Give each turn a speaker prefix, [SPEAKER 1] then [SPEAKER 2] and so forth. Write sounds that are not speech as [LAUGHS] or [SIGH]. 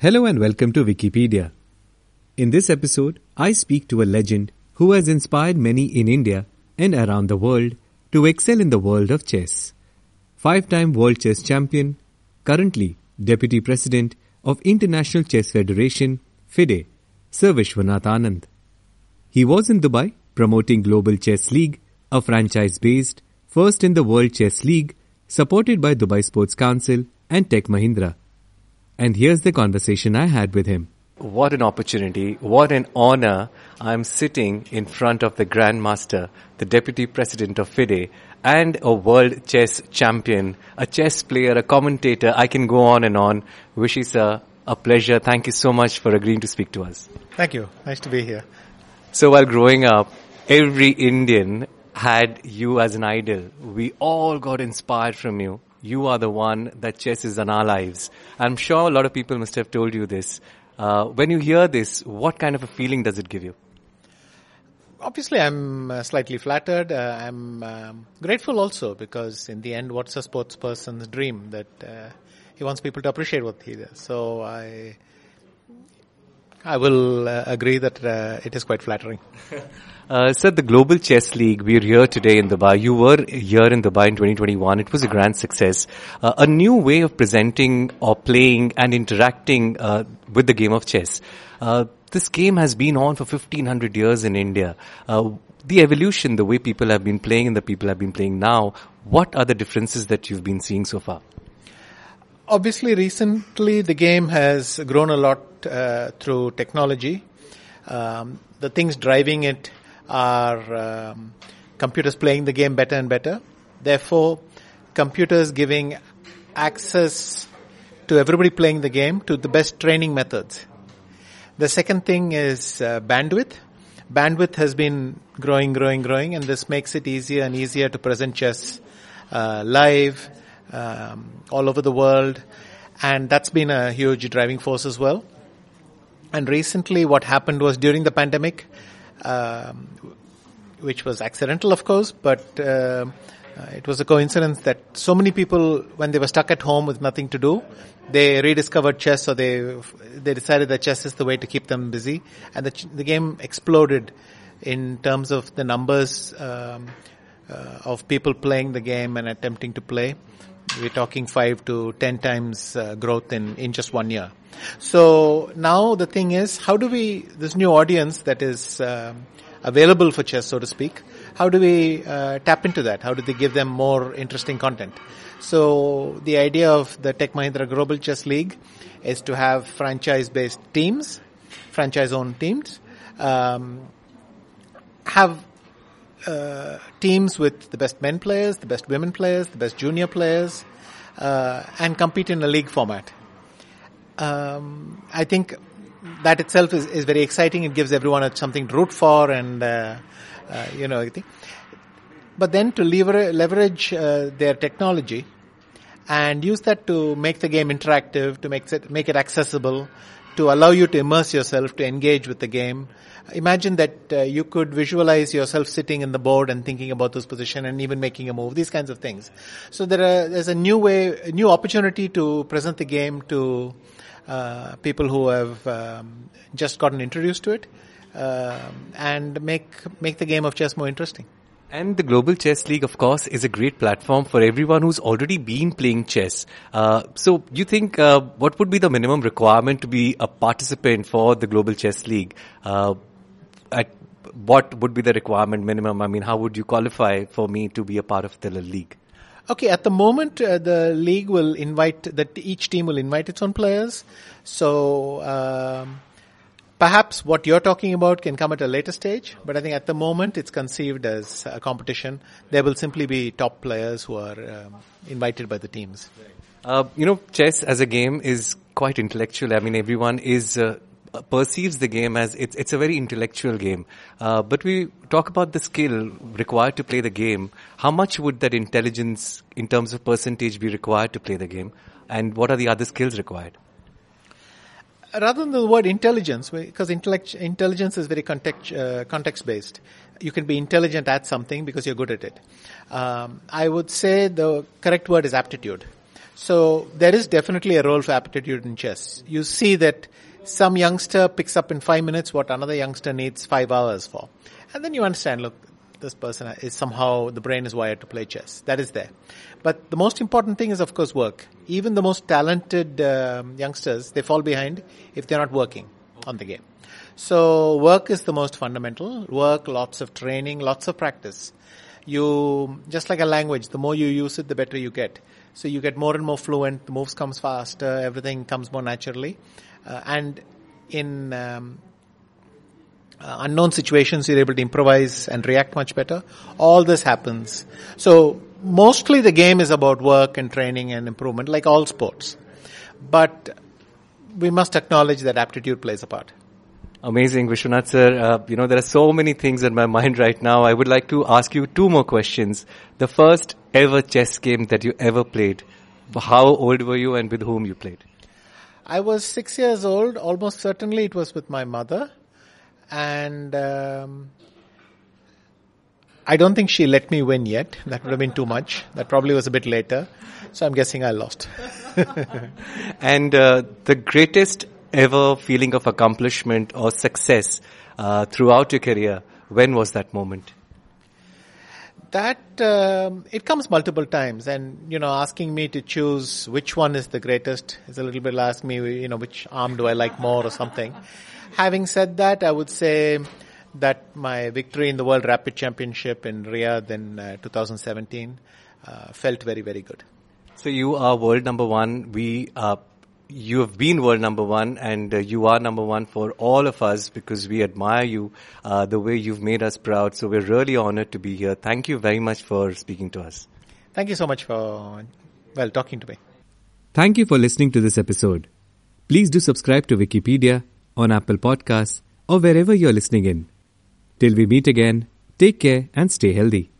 [SPEAKER 1] Hello and welcome to Vickypedia. In this episode, I speak to a legend who has inspired many in India and around the world to excel in the world of chess. Five time World Chess Champion, currently Deputy President of International Chess Federation, FIDE, Sir Vishwanath Anand. He was in Dubai promoting Global Chess League, a franchise based, first in the World Chess League, supported by Dubai Sports Council and Tech Mahindra. And here's the conversation I had with him.
[SPEAKER 2] What an opportunity, what an honor. I'm sitting in front of the Grandmaster, the Deputy President of FIDE, and a world chess champion, a chess player, a commentator. I can go on and on. Vishy sir, a pleasure. Thank you so much for agreeing to speak to us.
[SPEAKER 3] Thank you. Nice to be here.
[SPEAKER 2] So while growing up, every Indian had you as an idol. We all got inspired from you. You are the one that chess is in our lives. I'm sure a lot of people must have told you this. Uh, when you hear this, what kind of a feeling does it give you?
[SPEAKER 3] Obviously, I'm uh, slightly flattered. Uh, I'm um, grateful also because, in the end, what's a sports person's dream? That uh, he wants people to appreciate what he does. So I, I will uh, agree that uh, it is quite flattering. [LAUGHS]
[SPEAKER 2] Uh, sir, the Global Chess League, we're here today in Dubai. You were here in Dubai in 2021. It was a grand success. Uh, a new way of presenting or playing and interacting uh, with the game of chess. Uh, this game has been on for 1500 years in India. Uh, the evolution, the way people have been playing and the people have been playing now, what are the differences that you've been seeing so far?
[SPEAKER 3] Obviously, recently the game has grown a lot uh, through technology. Um, the things driving it are um, computers playing the game better and better. Therefore, computers giving access to everybody playing the game to the best training methods. The second thing is uh, bandwidth. Bandwidth has been growing, growing, growing, and this makes it easier and easier to present chess uh, live um, all over the world, and that's been a huge driving force as well. And recently, what happened was during the pandemic, um, which was accidental, of course, but uh, it was a coincidence that so many people, when they were stuck at home with nothing to do, they rediscovered chess, or they they decided that chess is the way to keep them busy, and the, the game exploded in terms of the numbers um, uh, of people playing the game and attempting to play. We're talking five to ten times uh, growth in in just one year. So now the thing is, how do we this new audience that is um, available for chess, so to speak, how do we uh, tap into that? How do they give them more interesting content? So the idea of the Tech Mahindra Global Chess League is to have franchise-based teams, franchise-owned teams, um, have uh, teams with the best men players, the best women players, the best junior players, uh, and compete in a league format. Um, I think that itself is, is very exciting. It gives everyone something to root for, and uh, uh, you know. But then to lever- leverage uh, their technology and use that to make the game interactive, to make it make it accessible, to allow you to immerse yourself, to engage with the game. Imagine that uh, you could visualize yourself sitting in the board and thinking about this position and even making a move, these kinds of things. So there are, there's a new way, a new opportunity to present the game to uh, people who have um, just gotten introduced to it um, and make make the game of chess more interesting.
[SPEAKER 2] And the Global Chess League, of course, is a great platform for everyone who's already been playing chess. Uh, so, you think uh, what would be the minimum requirement to be a participant for the Global Chess League? Uh, at what would be the requirement minimum? I mean, how would you qualify for me to be a part of the league?
[SPEAKER 3] Okay, at the moment, uh, the league will invite that each team will invite its own players. So um, perhaps what you're talking about can come at a later stage. But I think at the moment, it's conceived as a competition. There will simply be top players who are um, invited by the teams.
[SPEAKER 2] Uh, you know, chess as a game is quite intellectual. I mean, everyone is uh, perceives the game as it's it's a very intellectual game. Uh, but we talk about the skill required to play the game. How much would that intelligence, in terms of percentage, be required to play the game? And what are the other skills required?
[SPEAKER 3] Rather than the word intelligence, because intelligence is very context, uh, context based. You can be intelligent at something because you're good at it. Um, I would say the correct word is aptitude. So there is definitely a role for aptitude in chess. You see that some youngster picks up in five minutes what another youngster needs five hours for. And then you understand, look, this person is somehow, the brain is wired to play chess. That is there. But the most important thing is, of course, work. Even the most talented um, youngsters, they fall behind if they're not working on the game. So work is the most fundamental. Work, lots of training, lots of practice. You, just like a language, the more you use it, the better you get. So you get more and more fluent, the moves comes faster, everything comes more naturally. Uh, and in um, uh, unknown situations, you're able to improvise and react much better. All this happens. So mostly the game is about work and training and improvement, like all sports. But we must acknowledge that aptitude plays a part.
[SPEAKER 2] Amazing, Vishwanath sir. Uh, you know, there are so many things in my [LAUGHS] mind right now. I would like to ask you two more questions. The first ever chess game that you ever played. How old were you and with whom you played?
[SPEAKER 3] I was six years old. Almost certainly it was with my mother. And um, I don't think she let me win yet. That would have been too much. That probably was a bit later. So I'm guessing I lost. [LAUGHS]
[SPEAKER 2] and uh, the greatest ever feeling of accomplishment or success uh, throughout your career, when was that moment?
[SPEAKER 3] That um, it comes multiple times, and you know, asking me to choose which one is the greatest is a little bit like me, you know, which arm do I like more or something. Having said that, I would say that my victory in the World Rapid Championship in Riyadh in uh, 2017 uh, felt very, very good.
[SPEAKER 2] So you are world number one. We uh, you have been world number one and uh, you are number one for all of us because we admire you, uh, the way you've made us proud. So we're really honored to be here. Thank you very much for speaking to us.
[SPEAKER 3] Thank you so much for, well, talking to me.
[SPEAKER 1] Thank you for listening to this episode. Please do subscribe to Vickypedia on Apple Podcasts or wherever you're listening in. Till we meet again, take care and stay healthy.